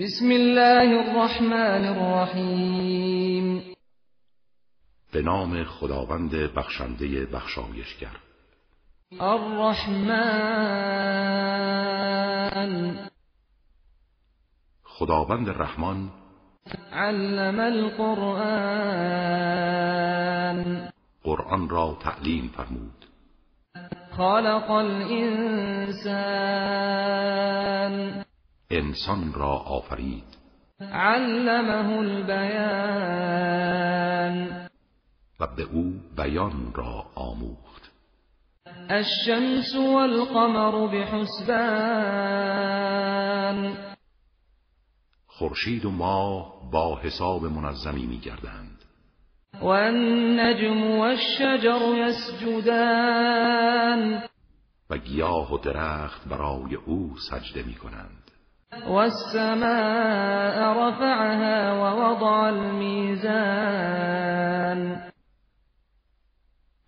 بسم الله الرحمن الرحیم به نام خداوند بخشنده بخشایشگر. الرحمن. خداوند رحمان. علم القرآن. قرآن را تعلیم فرمود. خلق الانسان. انسان را آفرید. علمه البیان. و به او بیان را آموخت. الشمس والقمر بحسبان. خورشید و ماه با حساب منظمی میگردند. والنجم والشجر يسجدان. و گیاه و درخت برای او سجده می کنند والسماء رفعها ووضع الميزان.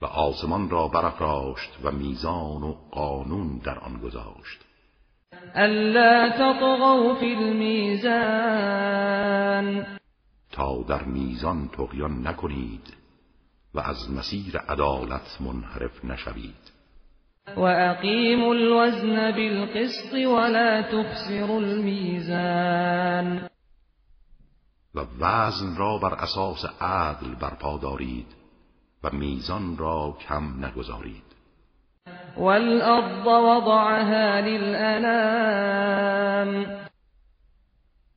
و آسمان را برافراشت و میزان و قانون در آن گذاشت. ألا تطغوا في الميزان. تا در میزان تقیان نکنید و از مسیر عدالت منحرف نشوید. وأقيموا الوزن بالقسط ولا تخسروا الميزان. و وزن را بر أساس عدل برپا دارید و میزان را کم نگذارید. والأرض وضعها للأنام.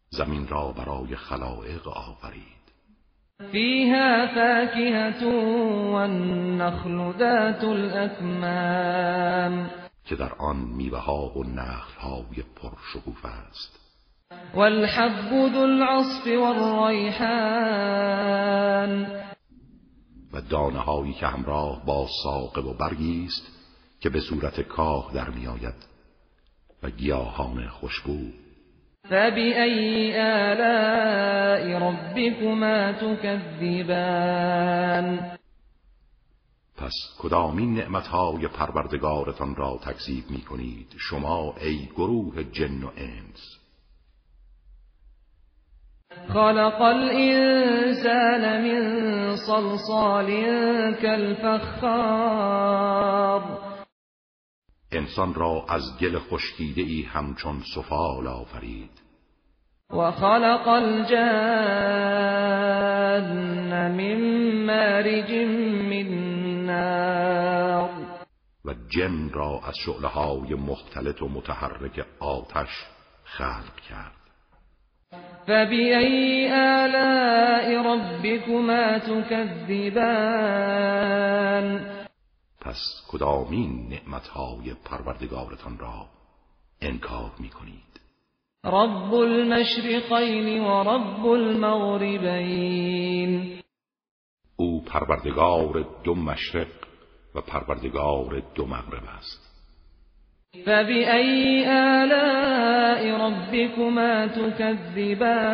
زمین را برای خلائق آفرید. فيها فاكهة والنخل ذات الأكمام. که در آن میوه ها و نخل های پرشکوفه است. والحب ذو العصف والريحان و دانه هایی که همراه با ساقه و برگی است که به صورت کاه در میآید و گیاهان خوشبو فبأي آلاء ربكما تكذبان؟ پس کدامین نعمتهای پروردگارتان را تکذیب می کنید شما ای گروه جن و انس. خلق الإنسان من صلصال كالفخار. انسان را از گل خشکیده ای همچون سفال آفرید. وخلق الجان من مارج من نار. و جن را از شعله های مختلط و متحرک آتش خلق کرد. فبأي آلاء ربكما تكذبان؟ پس کدامین نعمتهای پروردگارتان را انکار می کنید رب المشرقين ورب المغربين او پروردگار دو مشرق و پروردگار دو مغرب است. فبأي آلاء ربكما تكذبان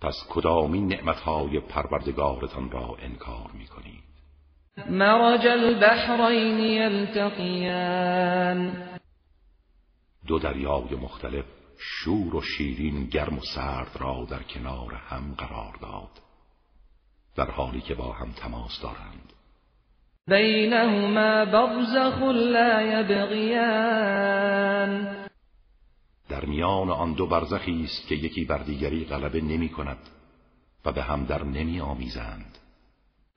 پس کدامین نعمتهای پروردگارتان را انکار می کنید مرج البحرين يلتقيان دو دریای مختلف شور و شیرین گرم و سرد را در کنار هم قرار داد. در حالی که با هم تماس دارند. بينهما برزخ لا يبغيان در میان آن دو برزخی است که یکی بر دیگری غلبه نمی کند و به هم در نمی آمیزند.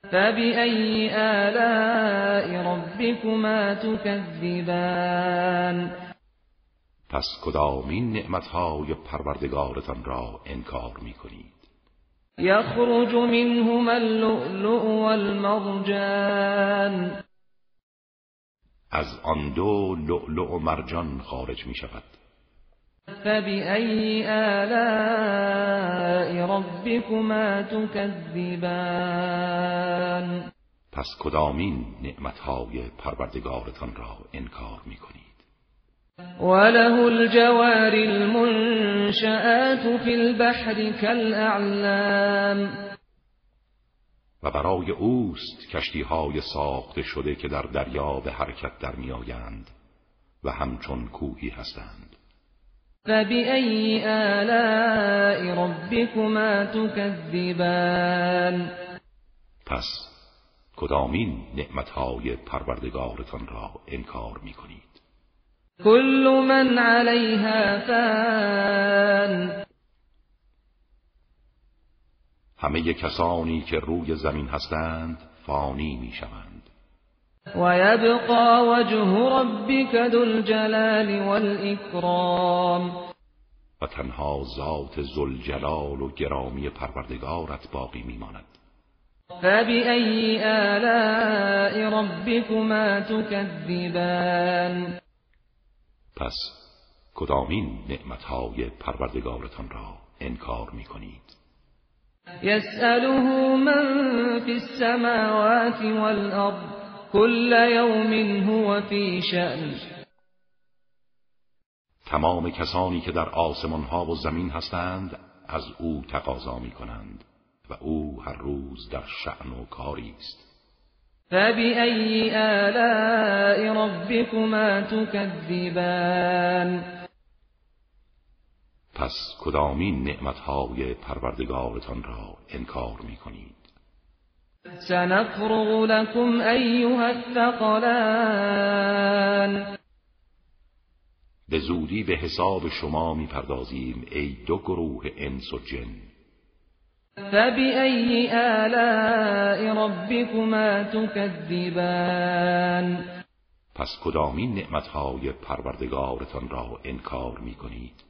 فبأي آلاء ربكما تكذبان پس کدامین نعمتهای پروردگارتان را انکار می کنید يخرج منهما اللؤلؤ والمرجان. از آن دو لؤلؤ و مرجان خارج می شود فبأي آلاء ربكما تكذبان پس کدامین نعمتهای پروردگارتان را انکار می کنید وله الجوار المنشآت في البحر كالأعلام و برای اوست کشتی های ساخته شده که در دریا به حرکت در میآیند و همچون کوهی هستند. فبأي آلاء ربكما تكذبان؟ پس کدامین نعمتهای پروردگارتان را انکار می کنید كل من عليها فان. همه کسانی که روی زمین هستند فانی می شوند ويبقى وجه ربك ذو الجلال والإكرام. و تنها ذات زلجلال و گرامی پروردگارت باقی میماند. فبأي آلاء ربكما تكذبان؟ پس کدامین نعمتهای پروردگارتان را انکار می کنید يسأله من في السماوات والأرض. كل يوم هو في شأن. تمام کسانی که در آسمان ها و زمین هستند از او تقاضا می کنند و او هر روز در شأن و کاری است. فبأي آلاء ربكما تكذبان؟ پس کدامین نعمتهای پروردگارتان را انکار می کنید سنفرغ لكم أيها الثقلان به زودی به حساب شما می‌پردازیم ای دو گروه انس و جن. فبأي آلاء ربكما تكذبان پس کدامین نعمتهای پروردگارتان را انکار می کنید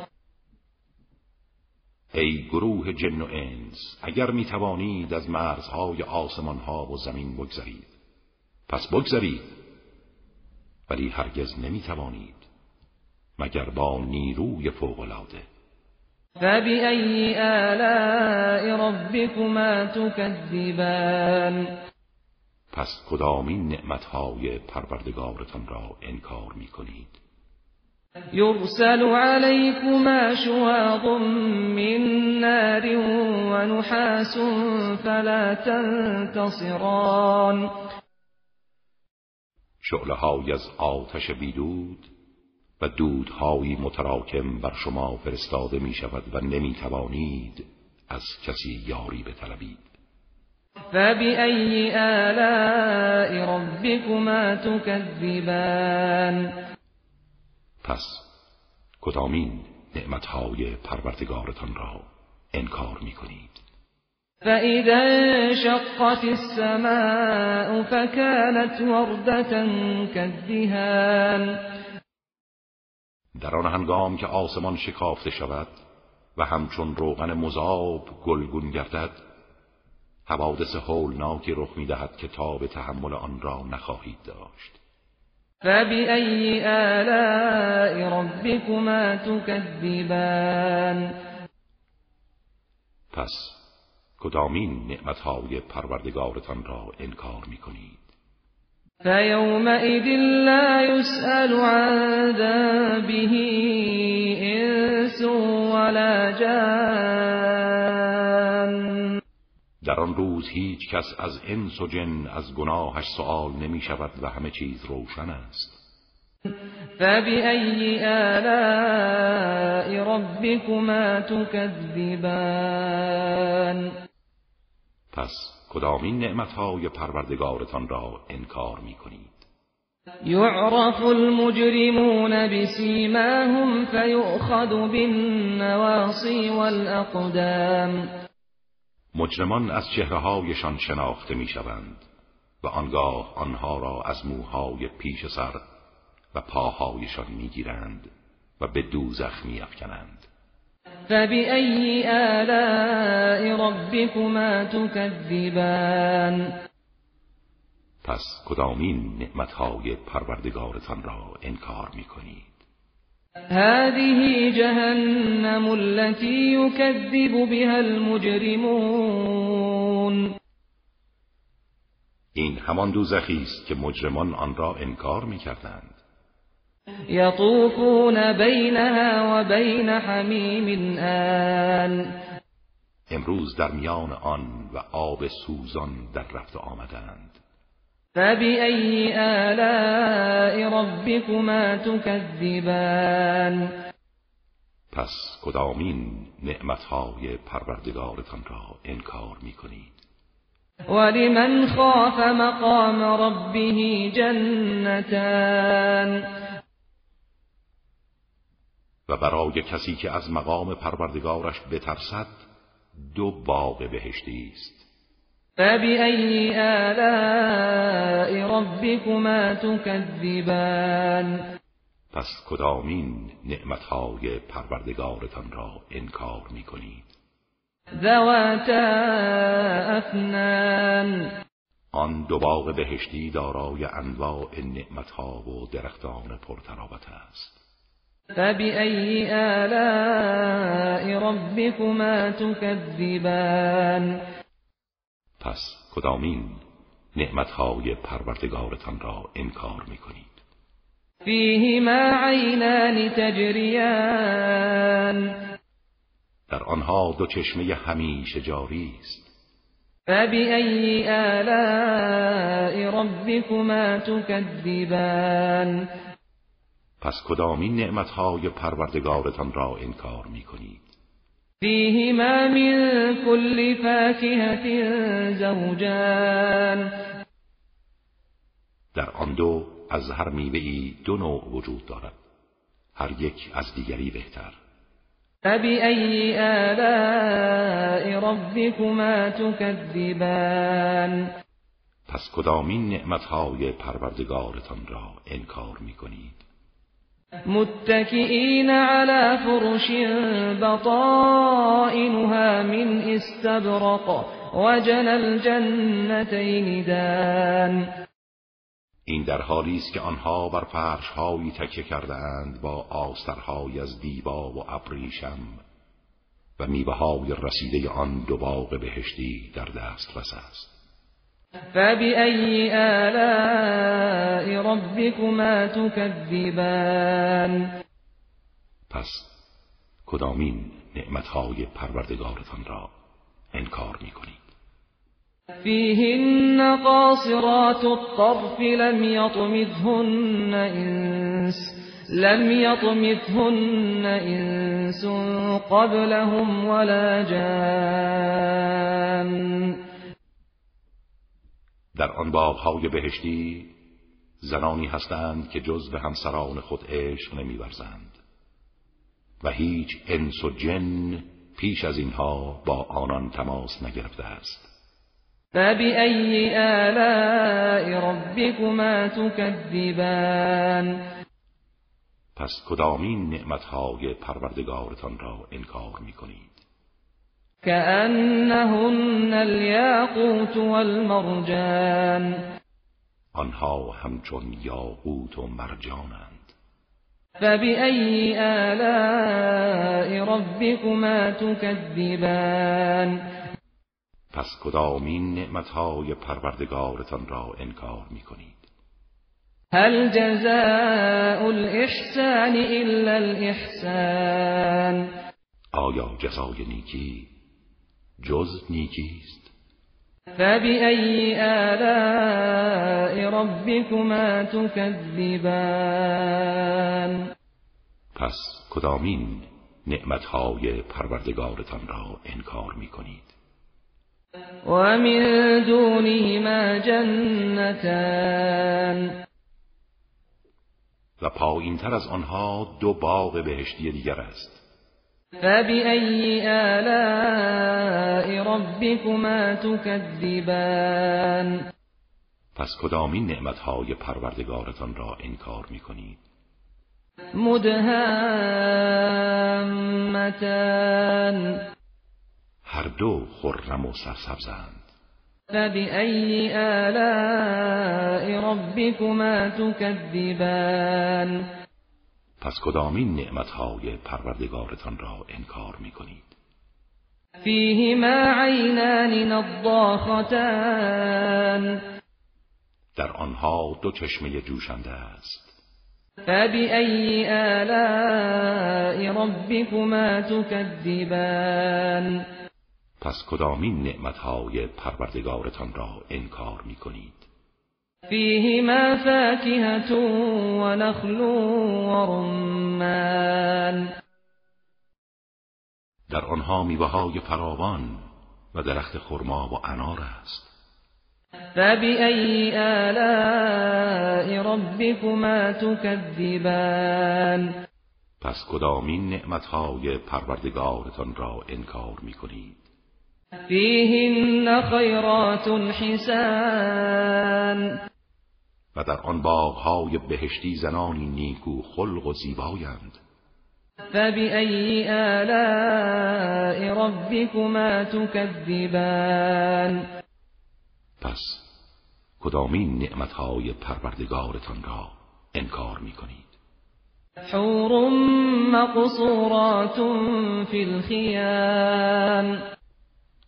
ای گروه جن و انس اگر می توانید از مرزهای آسمان ها و زمین بگذرید. پس بگذرید ولی هرگز نمی توانید مگر با نیروی فوقالعاده. فبأي آلاء ربكما تكذبان؟ پس کدامین نعمتهای پروردگارتان را انکار می کنید يرسل عليكما شواظ من نار ونحاس فلا تنتصران. شعله از آتش بیدود و دودهایی متراکم بر شما فرستاده می شود و نمی توانید از کسی یاری بطلبید. فبأي آلاء ربكما تكذبان؟ پس کدامین نعمتهای پروردگارتان را انکار می کنید فإذا انشقت السماء فكانت وردة كالدهان در آن هنگام که آسمان شکافته شود و همچون روغن مذاب گلگون گردد حوادث هولناکی رخ می‌دهد که تاب تحمل آن را نخواهید داشت. فبأي آلاء ربكما تكذبان؟ پس کدامین نعمتهای پروردگارتان را انکار می کنید فيومئذ لا يسأل عن ذنبه إنس ولا جان در آن روز هیچ کس از انس و جن از گناهش سؤال نمی شود و همه چیز روشن است. فبأي آلاء ربكما تكذبان؟ پس کدامین نعمتهای پروردگارتان را انکار می کنید يعرف المجرمون بسيماهم فيؤخذ بالنواصي والأقدام. مجرمان از چهرههایشان شناخته می شوند و آنگاه آنها را از موهای پیش سر و پاهایشان می گیرند و به دوزخ می افکنند فبأي آلاء ربكما تكذبان؟ پس کدامین نعمتهای پروردگارتان را انکار می کنید هذه جهنم التي يكذب بها المجرمون. این همان دوزخی است که مجرمان آن را انکار می‌کردند. یطوفون بینها و بین حمیم آن. امروز در میان آن و آب سوزان در رفت آمدند. فبأي آلاء ربكما تكذبان؟ پس کدامین نعمتهای پروردگارتان را انکار می کنید ولمن خاف مقام ربه جنتان؟ و برای کسی که از مقام پروردگارش بترسد دو باغ بهشتی است. فبأي آلاء ربكما تكذبان؟ پس کدامین نعمتهای پروردگارتان را انکار می کنید ذواتا افنان آن دو باغ بهشتی دارای انواع نعمتها و درختان پرتراوت است. فبأي آلاء ربكما تكذبان؟ پس کدامین نعمتهای پروردگارتان را انکار می کنید فیهما عینان تجریان. در آنها دو چشمه همیشه جاری است. فبأي آلاء ربكما تكذبان پس کدامین نعمتهای پروردگارتان را انکار می کنید فيهما من كل فاكهة زوجان. در آن دو از هر میوه دو نوع وجود دارد. هر یک از دیگری بهتر. فبأي آلاء ربكما تكذبان؟ پس کدامین نعمتهای پروردگارتان را انکار می کنید متكئين على فرش بطائنها من استبرق وجن الجنتين دان. این در حالی است که آنها بر فرشهایی تکیه کرده اند با آسترهای از دیبا و ابریشم و میوه های رسیده آن دو باغ بهشتی در دست رس است. فبأي آلاء ربكما تكذبان پس کدامین نعمتهای پروردگارتان را انکار می کنید فيهن قاصرات الطرف لم يطمثهن انس لم يطمثهن انس قبلهم ولا جان در آن باغهای بهشتی زنانی هستند که جز به همسران خود عشق نمیورزند. و هیچ انس و جن پیش از اینها با آنان تماس نگرفته است. فبأي آلاء ربكما تكذبان؟ پس کدامین نعمتهای پروردگارتان را انکار می‌کنید؟ كأنهن الياقوت والمرجان. آنها همچون یاقوت و مرجانند. فبأي آلاء ربكما تكذبان؟ پس کدامین نعمتهای پروردگارتان را انکار می کنید هل جزاء الإحسان إلا الإحسان؟ آیا جزای نیکی جز نیکیست. فبأي آلاء ربكما تكذبان؟ پس کدامین نعمتهای پروردگارتان را انکار می کنید ومن دونهما جنتان. و پایینتر از آنها دو باغ بهشتی دیگر است. فبأي آلاء ربكما تكذبان پس کدامین نعمتهای پروردگارتان را انکار می کنید مدهامتان. هر دو خرم و سرسبزند. فبأي آلاء ربكما تكذبان پس کدامین نعمتهای پروردگارتان را انکار می کنید فیهما عینان نضاختان. در آنها دو چشمه جوشنده است. فبأي آلاء ربكما تكذبان پس کدامین نعمتهای پروردگارتان را انکار می کنید فیهما فاکهة و نخل و رمان در آنها میوه‌های فراوان و درخت خرما و انار است. فبأي آلاء ربكما تكذبان؟ پس کدامین نعمتهای پروردگارتان را انکار می کنید فیهن خیرات حسان. و در آن باغهای بهشتی زنانی نیکو خلق و زیبایند. فبأي آلاء ربكما تكذبان؟ پس کدامین نعمتهای پروردگارتان را انکار می کنید حور مقصورات فی الخیام.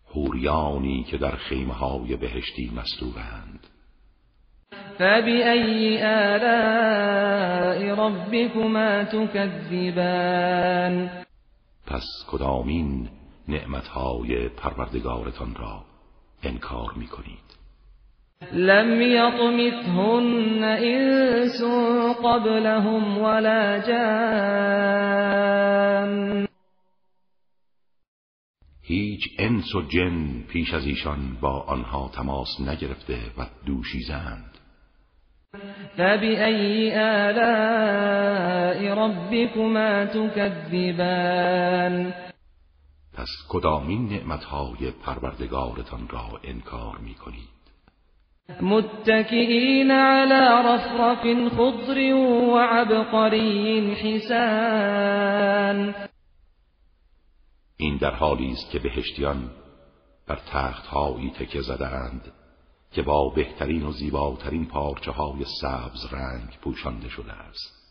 حوریانی که در خیمه های بهشتی مستورند. فبأي آلاء ربكما تكذبان پس کدامین نعمتهای پروردگارتان را انکار می کنید لم يطمثهن انس قبلهم ولا جان هیچ انس و جن پیش از ایشان با آنها تماس نگرفته و دوشیزند فبأي آلاء ربكما تكذبان پس کدامین نعمتهای پروردگارتان را انکار می کنید متكئين على رفرف خضر وعبقري حسان. این در حالی است که بهشتیان بر تختهایی تکه زدهاند. که با بهترین و زیباترین پارچه های سبز رنگ پوشانده شده است.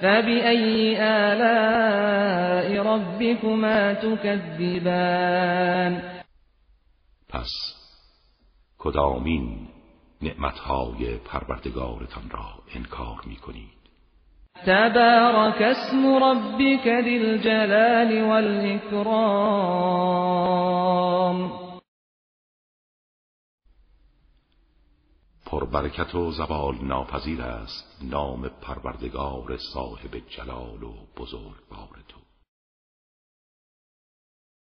فبأي آلاء ربكما تكذبان؟ پس کدامین نعمتهای پروردگارتان را انکار می کنید تبارك اسم ربك ذي الجلال والإكرام پربرکت و زوال ناپذیر است. نام پروردگار صاحب جلال و بزرگوار تو.